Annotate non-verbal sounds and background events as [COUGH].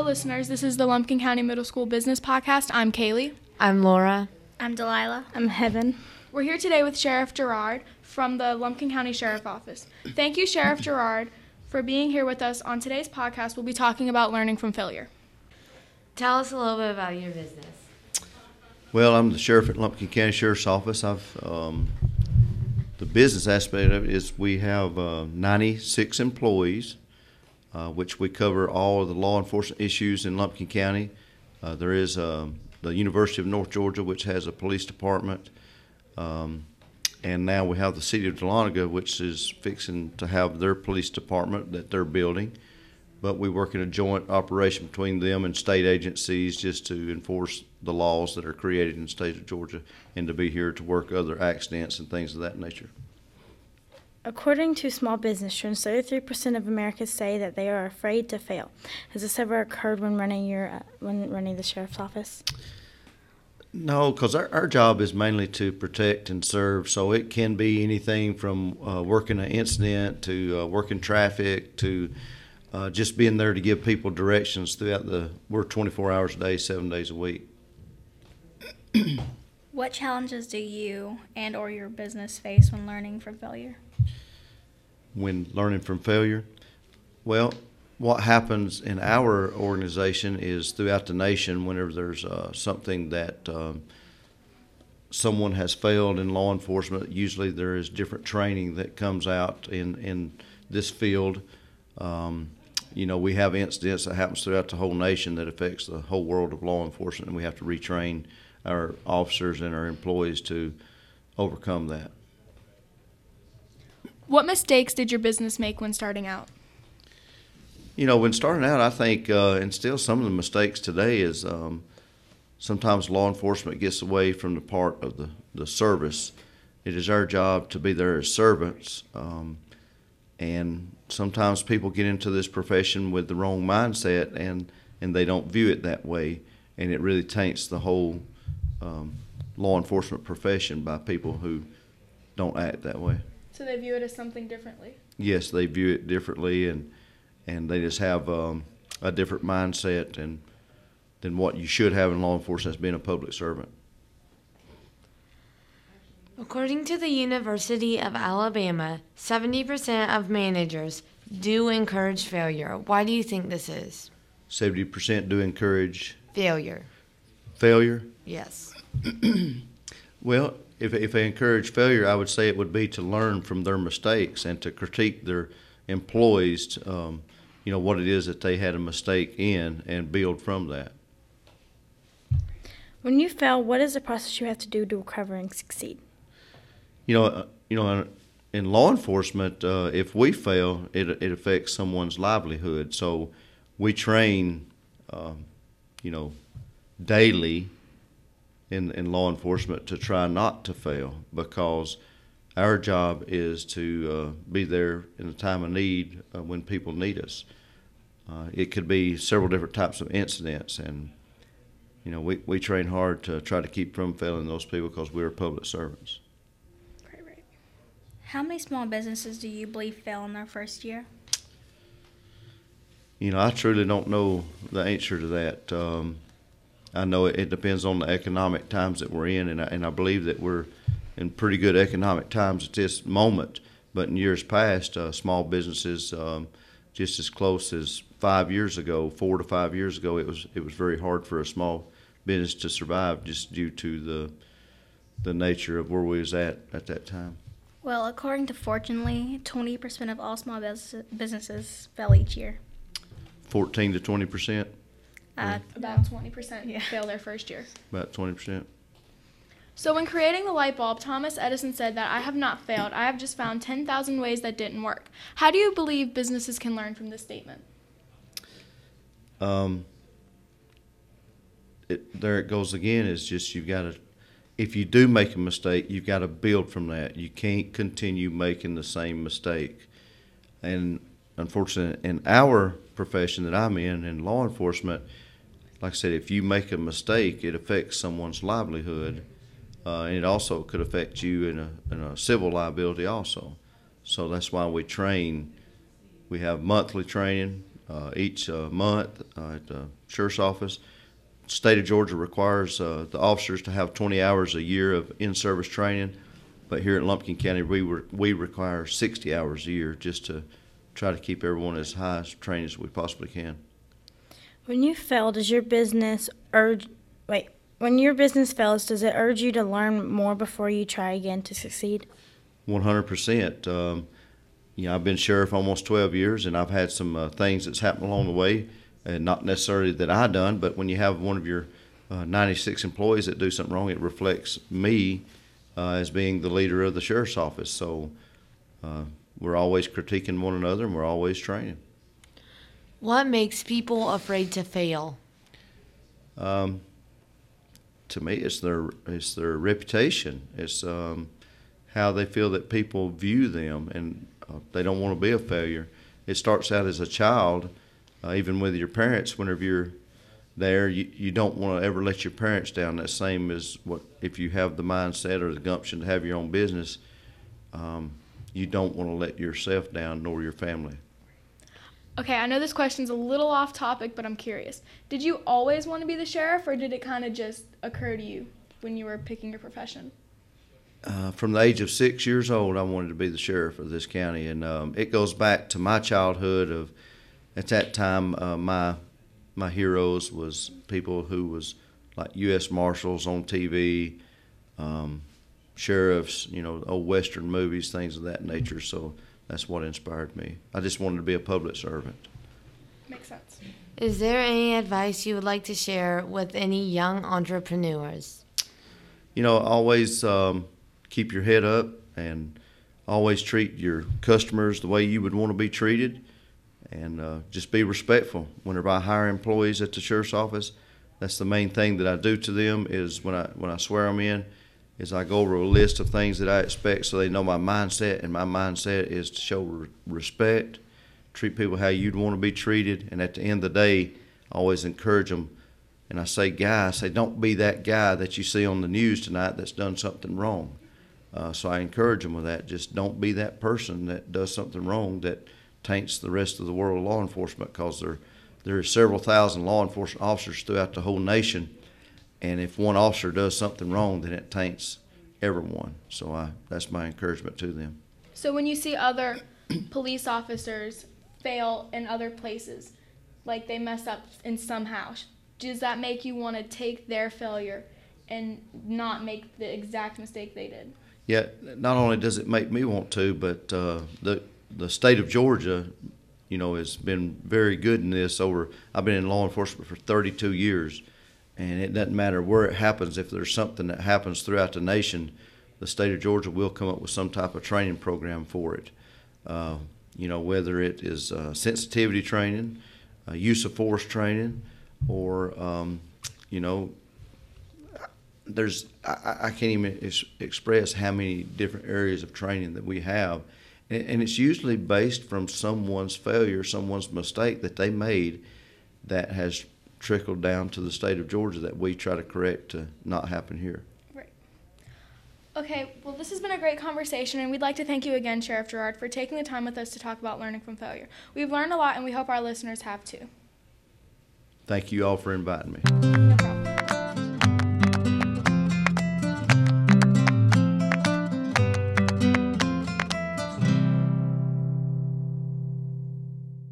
Hello, listeners. This is the Lumpkin County Middle School Business Podcast. I'm Kaylee. I'm Laura. I'm Delilah. I'm Heaven. We're here today with Sheriff Jarrett from the Lumpkin County Sheriff Office. Thank you, Sheriff Jarrett, for being here with us. On today's podcast, we'll be talking about learning from failure. Tell us a little bit about your business. Well, I'm the sheriff at Lumpkin County Sheriff's Office. I've um, the business aspect of it is we have uh, 96 employees, uh, which we cover all of the law enforcement issues in Lumpkin County. Uh, there is um, the University of North Georgia, which has a police department, um, and now we have the city of Dahlonega, which is fixing to have their police department that they're building. But we work in a joint operation between them and state agencies just to enforce the laws that are created in the state of Georgia and to be here to work other accidents and things of that nature. According to Small Business Trends, 33% of Americans say that they are afraid to fail. Has this ever occurred when running your uh, when running the sheriff's office? No, because our, our job is mainly to protect and serve. So it can be anything from uh, working an incident to uh, working traffic to uh, just being there to give people directions throughout the. We're 24 hours a day, seven days a week. What challenges do you and or your business face when learning from failure? When learning from failure? Well, what happens in our organization is throughout the nation, whenever there's uh, something that um, someone has failed in law enforcement, usually there is different training that comes out in, in this field. Um, you know, we have incidents that happens throughout the whole nation that affects the whole world of law enforcement, and we have to retrain our officers and our employees to overcome that. What mistakes did your business make when starting out? You know, when starting out, I think, uh, and still some of the mistakes today is um, sometimes law enforcement gets away from the part of the, the service. It is our job to be there as servants. Um, and sometimes people get into this profession with the wrong mindset and, and they don't view it that way. And it really taints the whole um, law enforcement profession by people who don't act that way. So they view it as something differently. Yes, they view it differently, and and they just have um, a different mindset and than what you should have in law enforcement as being a public servant. According to the University of Alabama, 70% of managers do encourage failure. Why do you think this is? Seventy percent do encourage Failure. failure. Yes. [CLEARS THROAT] Well, if if they encourage failure, I would say it would be to learn from their mistakes and to critique their employees. Um, you know what it is that they had a mistake in, and build from that. When you fail, what is the process you have to do to recover and succeed? you know, uh, you know, in law enforcement, uh, if we fail, it it affects someone's livelihood. So we train, um, you know, daily in in law enforcement to try not to fail because our job is to uh, be there in a time of need uh, when people need us. Uh, it could be several different types of incidents, and you know, we, we train hard to try to keep from failing those people because we're public servants. Right, right. How many small businesses do you believe fail in their first year? You know, I truly don't know the answer to that. Um, I know it, depends on the economic times that we're in, and I, and I believe that we're in pretty good economic times at this moment. But in years past, uh, small businesses, um, just as close as five years ago, four to five years ago, it was it was very hard for a small business to survive just due to the the nature of where we was at at that time. Well, according to Fortunately, 20% of all small businesses fell each year. 14 to 20%? at about 20% Yeah. fail their first year. About twenty percent. So, when creating the light bulb, Thomas Edison said that I have not failed. I have just found 10,000 ways that didn't work. How do you believe businesses can learn from this statement? Um, it, there it goes again. Is just you've got to, if you do make a mistake, you've got to build from that. You can't continue making the same mistake. And unfortunately, in our profession that I'm in, in law enforcement, like I said, if you make a mistake, it affects someone's livelihood, uh, and it also could affect you in a, in a civil liability also. So that's why we train. We have monthly training uh, each uh, month uh, at the sheriff's office. State of Georgia requires uh, the officers to have 20 hours a year of in-service training, but here in Lumpkin County, we re- we require 60 hours a year just to try to keep everyone as high as trained as we possibly can. When you fail, does your business urge wait, when your business fails, does it urge you to learn more before you try again to succeed? One hundred percent. Um, You know, I've been sheriff almost twelve years, and I've had some uh, things that's happened along the way, and not necessarily that I done, but when you have one of your uh, ninety-six employees that do something wrong, it reflects me uh, as being the leader of the sheriff's office. So uh, we're always critiquing one another, and we're always training. What makes people afraid to fail? Um, to me, it's their it's their reputation. It's um, how they feel that people view them, and uh, they don't want to be a failure. It starts out as a child, uh, even with your parents. Whenever you're there, you, you don't want to ever let your parents down. That same as what if you have the mindset or the gumption to have your own business. Um, you don't want to let yourself down nor your family. Okay, I know this question's a little off topic, but I'm curious. Did you always want to be the sheriff, or did it kind of just occur to you when you were picking your profession? Uh, from the age of six years old, I wanted to be the sheriff of this county, and um, it goes back to my childhood. Of at that time, uh, my my heroes was people who was like U.S. Marshals on TV, um, sheriffs, you know, old Western movies, things of that nature. So that's what inspired me. I just wanted to be a public servant. Makes sense. Is there any advice you would like to share with any young entrepreneurs? you know, always um, keep your head up and always treat your customers the way you would want to be treated, and uh, just be respectful. Whenever I hire employees at the sheriff's office, that's the main thing that I do to them. Is when I when I swear them in, is I go over a list of things that I expect so they know my mindset, and my mindset is to show re- respect, treat people how you'd want to be treated, and at the end of the day, I always encourage them and I say guys, say don't be that guy that you see on the news tonight that's done something wrong. Uh, so I encourage them with that. Just don't be that person that does something wrong that taints the rest of the world of law enforcement because there, there are several thousand law enforcement officers throughout the whole nation. And if one officer does something wrong, then it taints everyone. So I, that's my encouragement to them. So when you see other [CLEARS THROAT] police officers fail in other places, like they mess up in somehow, does that make you want to take their failure and not make the exact mistake they did? Yeah, not only does it make me want to, but uh, the the state of Georgia, you know, has been very good in this. Over, I've been in law enforcement for 32 years, and it doesn't matter where it happens. If there's something that happens throughout the nation, the state of Georgia will come up with some type of training program for it. Uh, you know, whether it is uh, sensitivity training, uh, use of force training, or um, you know, there's I, I can't even ex- express how many different areas of training that we have, and, and it's usually based from someone's failure, someone's mistake that they made, that has trickled down to the state of Georgia that we try to correct to not happen here. Right. Okay, well, this has been a great conversation, and we'd like to thank you again, Sheriff Jarrett, for taking the time with us to talk about learning from failure. We've learned a lot, and we hope our listeners have too. Thank you all for inviting me. No problem.